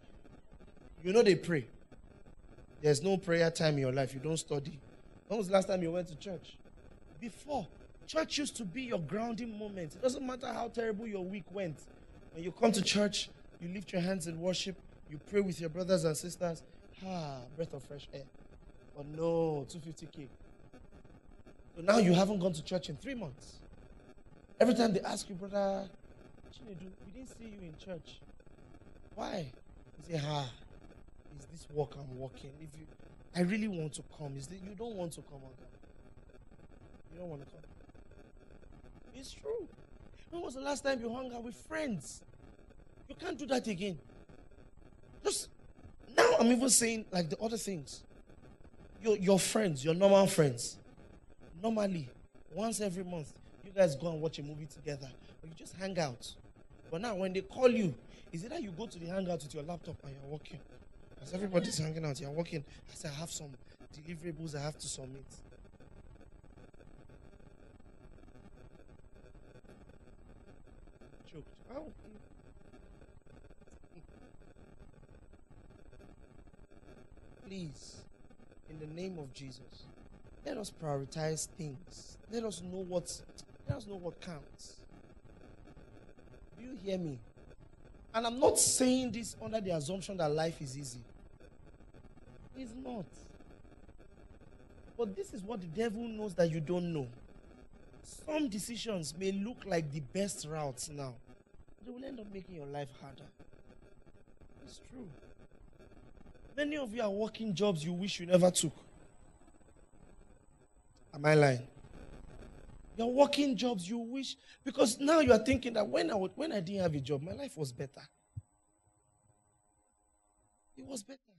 You know they pray. There's no prayer time in your life. You don't study. When was the last time you went to church? Before. Church used to be your grounding moment. It doesn't matter how terrible your week went. When you come to church, you lift your hands in worship, you pray with your brothers and sisters. Ah, breath of fresh air. But no, 250k. So now you haven't gone to church in three months. Every time they ask you, brother, we didn't see you in church. Why? You say, ah, is this work I'm working? If you, I really want to come. Is that you don't want to come, okay? You don't want to come. It's true. When was the last time you hung out with friends? You can't do that again. Just now, I'm even saying like the other things. Your your friends, your normal friends. Normally, once every month, you guys go and watch a movie together, or you just hang out. But now, when they call you, is it that you go to the hangout with your laptop and you're working? As everybody's hanging out, you're working. I said, I have some deliverables I have to submit. Choked. Oh. Please, in the name of Jesus, let us prioritize things. Let us know what let us know what counts. Do you hear me? And I'm not saying this under the assumption that life is easy. It's not. But this is what the devil knows that you don't know. Some decisions may look like the best routes now, they will end up making your life harder. It's true. Many of you are working jobs you wish you never took. Am I lying? You're working jobs you wish because now you are thinking that when I would, when I didn't have a job, my life was better. It was better.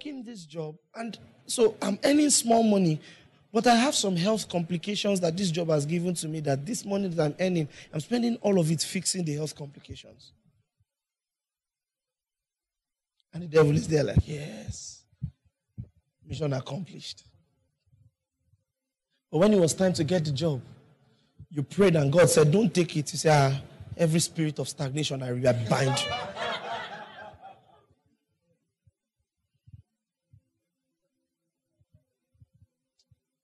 Working this job, and so I'm earning small money, but I have some health complications that this job has given to me. That this money that I'm earning, I'm spending all of it fixing the health complications. And the devil is there, like, yes, mission accomplished. But when it was time to get the job, you prayed and God said, Don't take it. You say, ah, every spirit of stagnation, I bind you.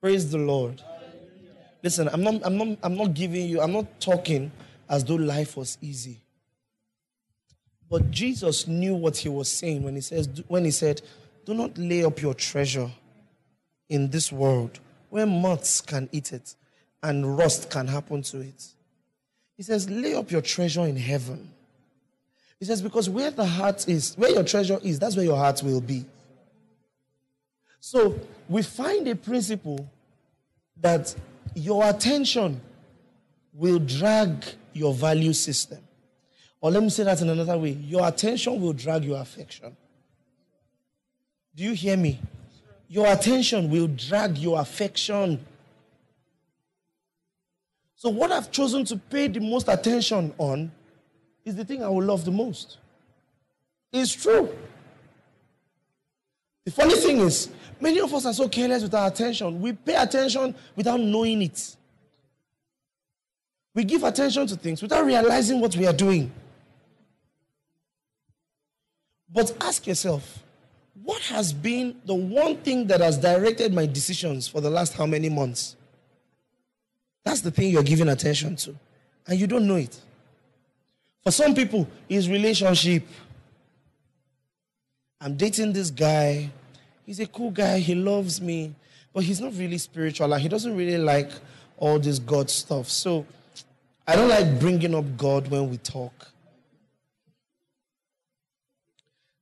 Praise the Lord. Listen, I'm not, I'm not, I'm not giving you, I'm not talking as though life was easy. But Jesus knew what he was saying when he says, when he said, Do not lay up your treasure in this world where moths can eat it and rust can happen to it. He says, lay up your treasure in heaven. He says, because where the heart is, where your treasure is, that's where your heart will be. So we find a principle that your attention will drag your value system. Or let me say that in another way your attention will drag your affection. Do you hear me? your attention will drag your affection. So, what I've chosen to pay the most attention on is the thing I will love the most. It's true. The funny thing is, many of us are so careless with our attention. We pay attention without knowing it. We give attention to things without realizing what we are doing. But ask yourself what has been the one thing that has directed my decisions for the last how many months? That's the thing you're giving attention to. And you don't know it. For some people, it's relationship. I'm dating this guy. He's a cool guy. He loves me. But he's not really spiritual he doesn't really like all this God stuff. So I don't like bringing up God when we talk.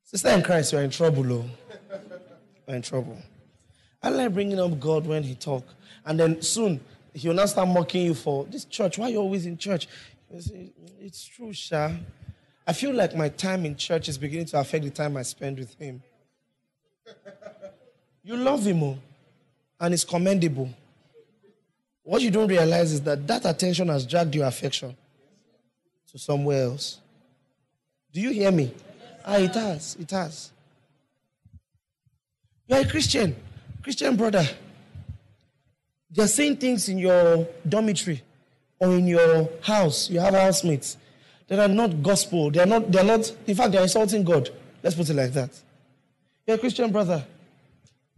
Sister in Christ, you're in trouble, oh. You're in trouble. I like bringing up God when he talk. And then soon, he'll not start mocking you for this church. Why are you always in church? It's true, Sha. I feel like my time in church is beginning to affect the time I spend with him. You love him, oh, and it's commendable. What you don't realize is that that attention has dragged your affection to somewhere else. Do you hear me? Ah, it has. It has. You're a Christian, Christian brother. They're saying things in your dormitory or in your house. You have housemates that are not gospel. They're not, they're not, in fact, they're insulting God. Let's put it like that. You're a Christian brother.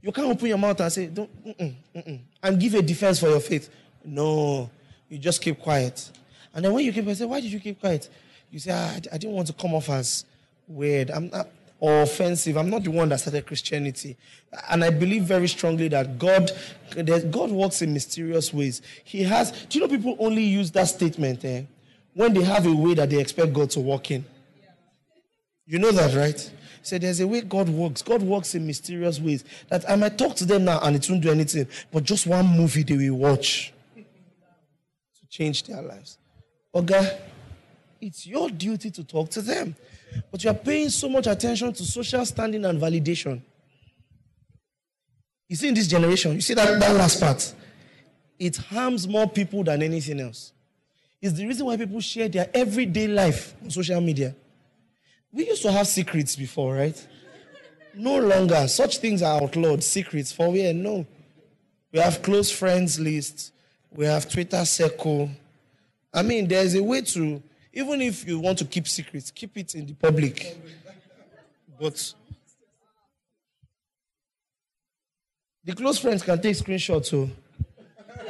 You can't open your mouth and say, don't, mm-mm, mm-mm, and give a defense for your faith. No, you just keep quiet. And then when you keep quiet, say, why did you keep quiet? You say, ah, I didn't want to come off as weird. I'm not, or offensive. I'm not the one that started Christianity. And I believe very strongly that God, God works in mysterious ways. He has, do you know people only use that statement eh, when they have a way that they expect God to work in? You know that, right? So there's a way God works. God works in mysterious ways. That I might talk to them now and it won't do anything, but just one movie they will watch to change their lives. Okay? It's your duty to talk to them. But you are paying so much attention to social standing and validation. You see, in this generation, you see that, that last part, it harms more people than anything else. It's the reason why people share their everyday life on social media. We used to have secrets before, right? No longer. Such things are outlawed. Secrets for where? No. We have close friends lists. We have Twitter circle. I mean, there's a way to even if you want to keep secrets, keep it in the public. But the close friends can take screenshots too,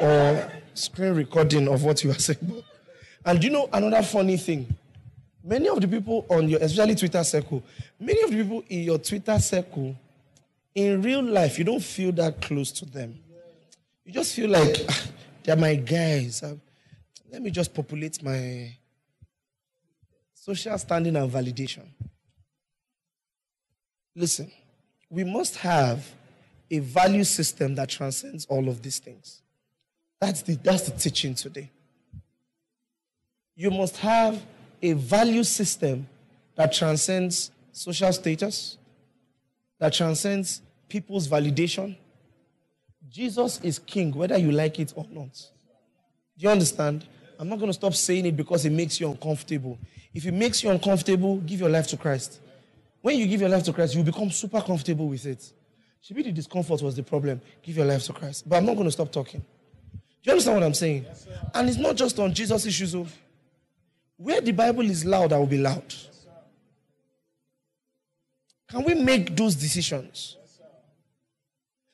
or screen recording of what you are saying. And you know another funny thing? Many of the people on your, especially Twitter circle, many of the people in your Twitter circle, in real life, you don't feel that close to them. You just feel like ah, they're my guys. Ah, let me just populate my social standing and validation. Listen, we must have a value system that transcends all of these things. That's the, that's the teaching today. You must have a value system that transcends social status, that transcends people's validation. Jesus is king, whether you like it or not. Do you understand? I'm not going to stop saying it because it makes you uncomfortable. If it makes you uncomfortable, give your life to Christ. When you give your life to Christ, you become super comfortable with it. Should be the discomfort was the problem. Give your life to Christ. But I'm not going to stop talking. Do you understand what I'm saying? Yes, and it's not just on Jesus' issues of where the Bible is loud, I will be loud. Can we make those decisions?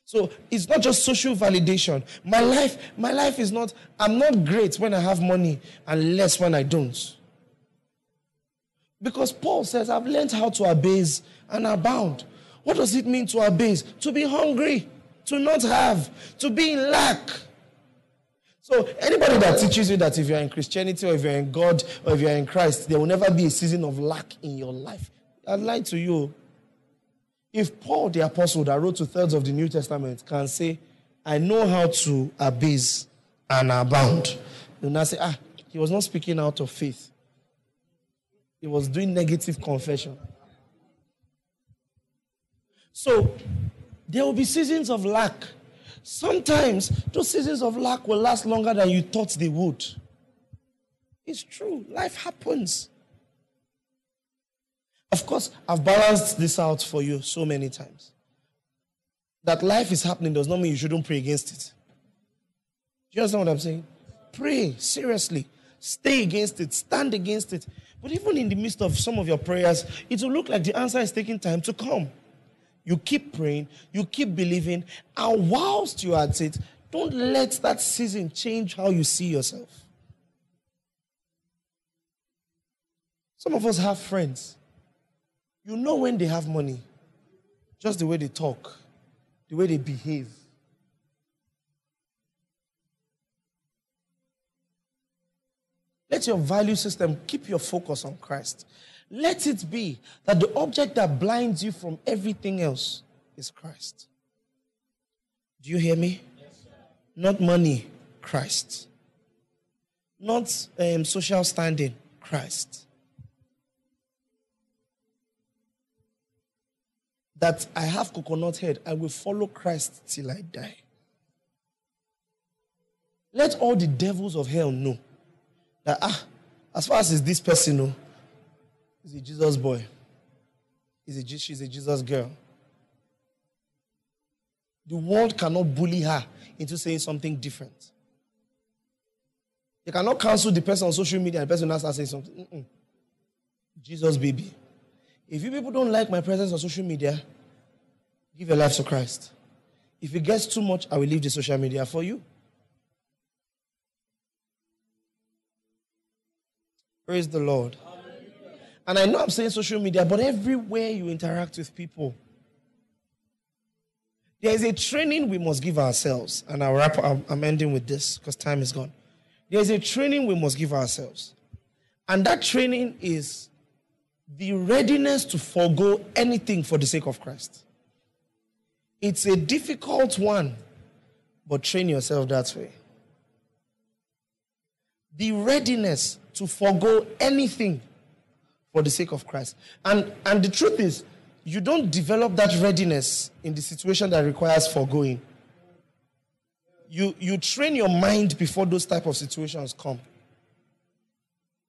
So it's not just social validation. My life, my life is not, I'm not great when I have money and less when I don't. Because Paul says, I've learned how to abase and abound. What does it mean to abase? To be hungry, to not have, to be in lack. So anybody that teaches you that if you're in Christianity or if you're in God or if you're in Christ, there will never be a season of lack in your life. I'd lie to you. If Paul the apostle that wrote two thirds of the New Testament can say, I know how to abase and abound, you now say, ah, he was not speaking out of faith. He was doing negative confession. So there will be seasons of lack. Sometimes those seasons of lack will last longer than you thought they would. It's true. Life happens. Of course, I've balanced this out for you so many times. That life is happening does not mean you shouldn't pray against it. Do you understand what I'm saying? Pray seriously. Stay against it. Stand against it. But even in the midst of some of your prayers, it will look like the answer is taking time to come. You keep praying, you keep believing, and whilst you are at it, don't let that season change how you see yourself. Some of us have friends. You know when they have money, just the way they talk, the way they behave. Let your value system keep your focus on Christ. Let it be that the object that blinds you from everything else is Christ. Do you hear me? Yes, Not money, Christ. Not um, social standing, Christ. That I have coconut head, I will follow Christ till I die. Let all the devils of hell know that, ah, as far as this person know, He's a Jesus boy. He's a, she's a Jesus girl. The world cannot bully her into saying something different. You cannot cancel the person on social media and the person now starts saying something. Mm-mm. Jesus, baby. If you people don't like my presence on social media, give your life to Christ. If it gets too much, I will leave the social media for you. Praise the Lord. And I know I'm saying social media, but everywhere you interact with people, there is a training we must give ourselves. And I'll wrap, I'm ending with this because time is gone. There is a training we must give ourselves. And that training is the readiness to forego anything for the sake of Christ. It's a difficult one, but train yourself that way. The readiness to forego anything for the sake of Christ. And, and the truth is, you don't develop that readiness in the situation that requires foregoing. You, you train your mind before those type of situations come.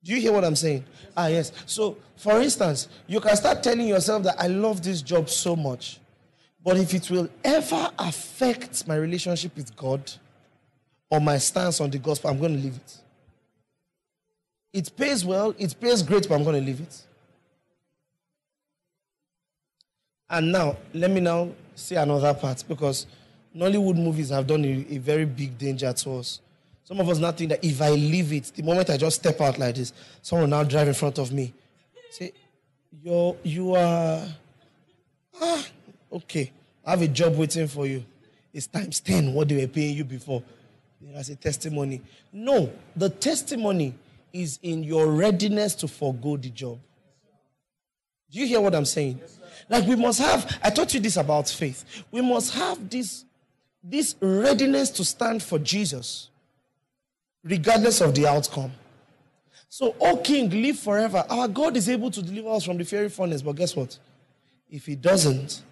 Do you hear what I'm saying? Ah, yes. So, for instance, you can start telling yourself that I love this job so much, but if it will ever affect my relationship with God or my stance on the gospel, I'm going to leave it. It pays well, it pays great, but I'm going to leave it. And now, let me now say another part because Nollywood movies have done a, a, very big danger to us. Some of us now think that if I leave it, the moment I just step out like this, someone now drive in front of me. Say, you're, you are, ah, okay, I have a job waiting for you. It's times 10 what they were paying you before. As a testimony. No, the testimony is in your readiness to forego the job. Do you hear what I'm saying? Like we must have, I taught you this about faith. We must have this, this readiness to stand for Jesus, regardless of the outcome. So, O King, live forever. Our God is able to deliver us from the fiery furnace, but guess what? If He doesn't,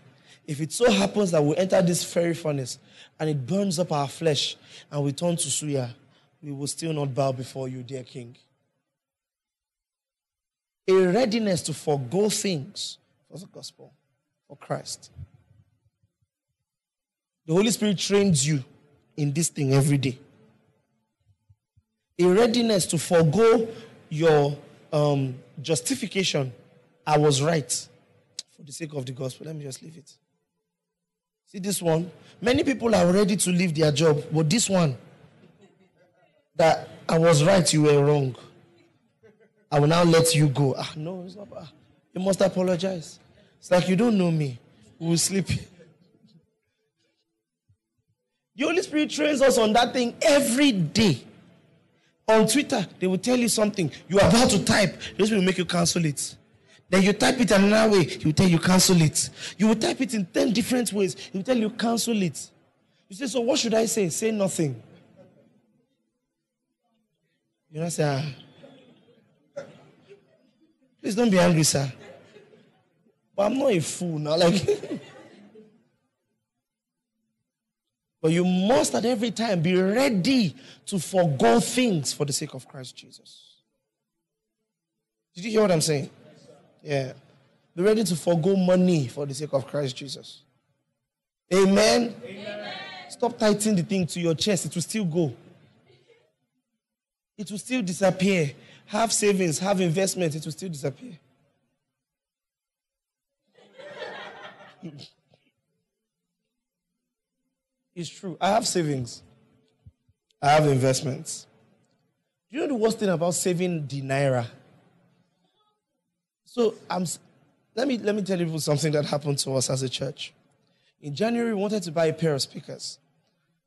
if it so happens that we enter this fiery furnace and it burns up our flesh and we turn to Suya, we will still not bow before you, dear King. A readiness to forego things for the gospel, for Christ. The Holy Spirit trains you in this thing every day. A readiness to forego your um, justification. I was right for the sake of the gospel. Let me just leave it. See this one? Many people are ready to leave their job, but this one, that I was right, you were wrong. I will now let you go. Ah, no, it's not bad. You must apologize. It's like you don't know me. We will sleep. The Holy Spirit trains us on that thing every day. On Twitter, they will tell you something. You are about to type. This will make you cancel it. Then you type it another way, he will tell you cancel it. You will type it in 10 different ways, he will tell you cancel it. You say, So what should I say? Say nothing. You know, say, ah. Please don't be angry, sir. But I'm not a fool now. Like, but you must at every time be ready to forego things for the sake of Christ Jesus. Did you hear what I'm saying? Yeah. Be ready to forego money for the sake of Christ Jesus. Amen. Amen. Stop tightening the thing to your chest. It will still go. It will still disappear. Have savings, have investment, it will still disappear. it's true. I have savings. I have investments. Do you know the worst thing about saving the naira? So I'm, let, me, let me tell you something that happened to us as a church. In January, we wanted to buy a pair of speakers.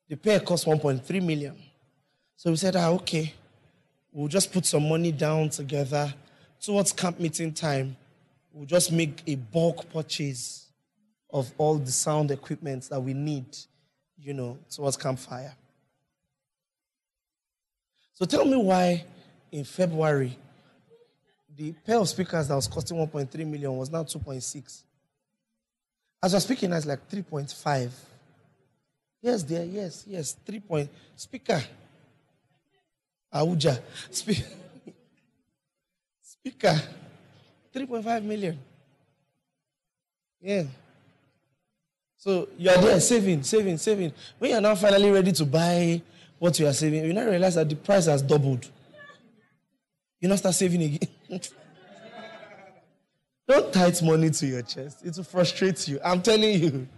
The pair cost 1.3 million. So we said, ah, okay, we'll just put some money down together. Towards camp meeting time, we'll just make a bulk purchase of all the sound equipment that we need, you know, towards campfire. So tell me why in February the pair of speakers that was costing 1.3 million was now 2.6. As was speaking, I like 3.5. Yes, dear, yes, yes, 3 point. Speaker. Auja. Spe- speaker. 3.5 million. Yeah. So you are there saving, saving, saving. When you are now finally ready to buy what you are saving, you now realize that the price has doubled. You now start saving again. Don't tight money to your chest. It will frustrate you. I'm telling you,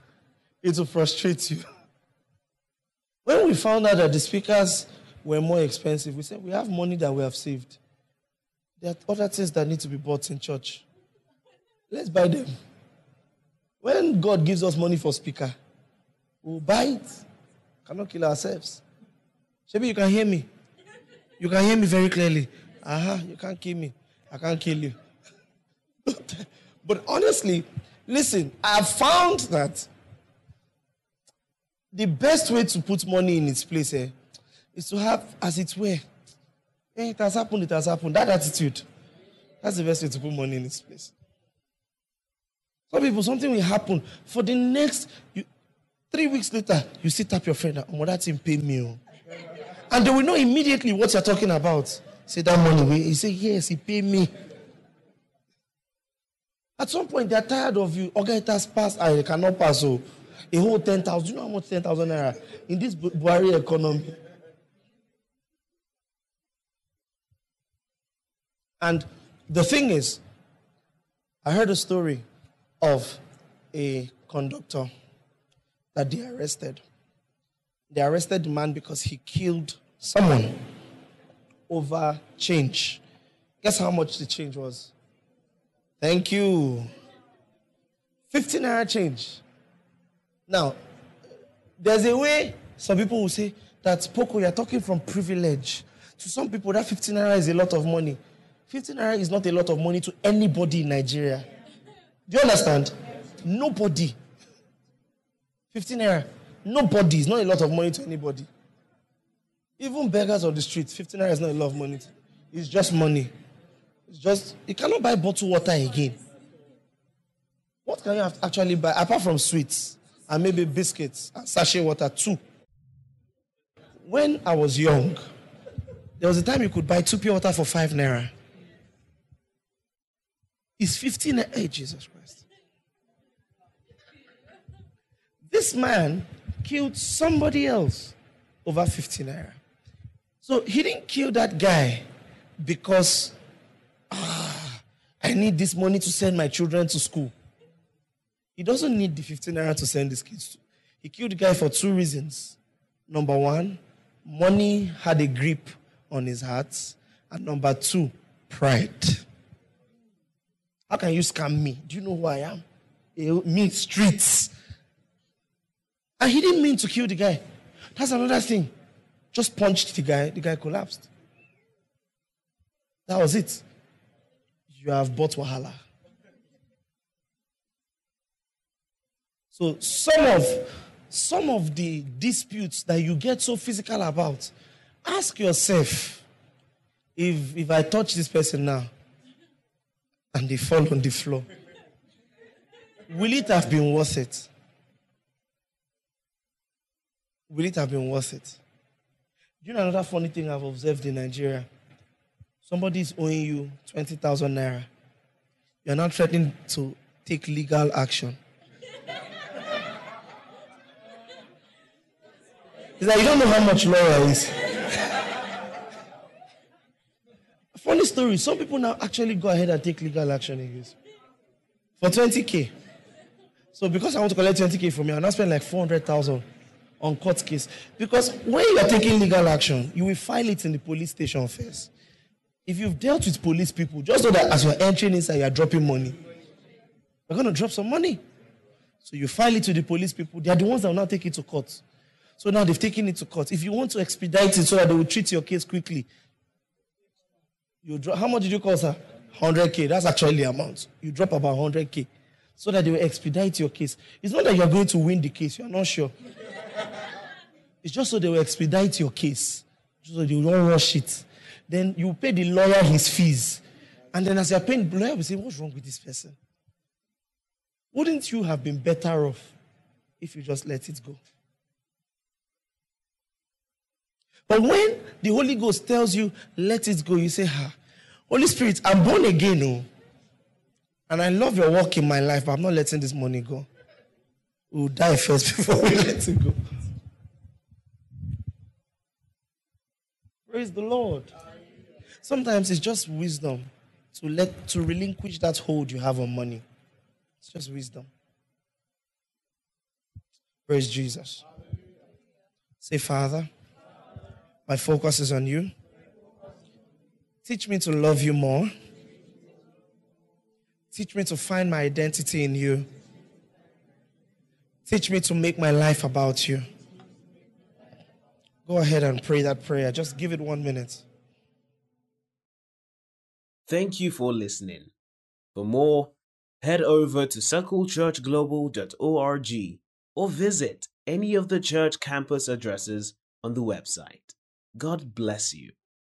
it will frustrate you. When we found out that the speakers were more expensive, we said, We have money that we have saved. There are other things that need to be bought in church. Let's buy them. When God gives us money for speaker, we'll buy it. Cannot kill ourselves. Maybe you can hear me. You can hear me very clearly. Aha, uh-huh, you can't kill me. I can't kill you. but honestly, listen, I've found that the best way to put money in its place eh, is to have, as it were, eh, it has happened, it has happened. That attitude. That's the best way to put money in its place. Some people, something will happen. For the next, you, three weeks later, you sit up your friend, oh, that thing pay me. Oh. And they will know immediately what you're talking about. Say that money, he say, yes, he pay me. At some point, they're tired of you. Okay, it has passed. I cannot pass. So, a whole 10,000. Do you know how much 10,000 naira in this Buhari economy? And the thing is, I heard a story of a conductor that they arrested. They arrested the man because he killed someone over change. Guess how much the change was? Thank you. 15 naira change. Now, there's a way some people will say that Poco, you're talking from privilege. To some people, that 15 naira is a lot of money. 15 naira is not a lot of money to anybody in Nigeria. Do you understand? Nobody. 15 naira. Nobody. It's not a lot of money to anybody. Even beggars on the street, 15 naira is not a lot of money. It's just money. It's just, you cannot buy bottled water again. What can you actually buy apart from sweets and maybe biscuits and sachet water too? When I was young, there was a time you could buy two pure water for five naira. It's 15 Hey, Jesus Christ. This man killed somebody else over 15 naira. So he didn't kill that guy because ah, I need this money to send my children to school. He doesn't need the 15 naira to send his kids to. He killed the guy for two reasons. Number one, money had a grip on his heart. And number two, pride. How can you scam me? Do you know who I am? Me, streets. And he didn't mean to kill the guy. That's another thing. Just punched the guy, the guy collapsed. That was it. You have bought Wahala. So some of some of the disputes that you get so physical about, ask yourself if if I touch this person now and they fall on the floor, will it have been worth it? Will it have been worth it? Do you know another funny thing I've observed in Nigeria? Somebody is owing you 20,000 naira. You're not threatening to take legal action. It's like you don't know how much lawyer is. Funny story. Some people now actually go ahead and take legal action against for 20k. So because I want to collect 20k from you, I'll not spend like 400,000 on court case. Because when you are taking legal action, you will file it in the police station first. If you've dealt with police people, just know that as you're entering inside, you're dropping money. You're going to drop some money. So you file it to the police people. They are the ones that will now take it to court. So now they've taken it to court. If you want to expedite it so that they will treat your case quickly, you drop, how much did you cost her? 100k. That's actually the amount. You drop about 100k so that they will expedite your case. It's not that you're going to win the case. You're not sure. it's just so they will expedite your case. So they won't rush it. Then you pay the lawyer his fees. And then as you're paying, the lawyer say, what's wrong with this person? Wouldn't you have been better off if you just let it go? But when the Holy Ghost tells you, let it go, you say, ah, Holy Spirit, I'm born again. Oh, and I love your work in my life, but I'm not letting this money go. We'll die first before we let it go. Praise the Lord. Sometimes it's just wisdom to let to relinquish that hold you have on money. It's just wisdom. Praise Jesus. Say, Father, my focus is on you. Teach me to love you more. Teach me to find my identity in you. Teach me to make my life about you. Go ahead and pray that prayer. Just give it one minute. Thank you for listening. For more, head over to circlechurchglobal.org or visit any of the church campus addresses on the website. God bless you.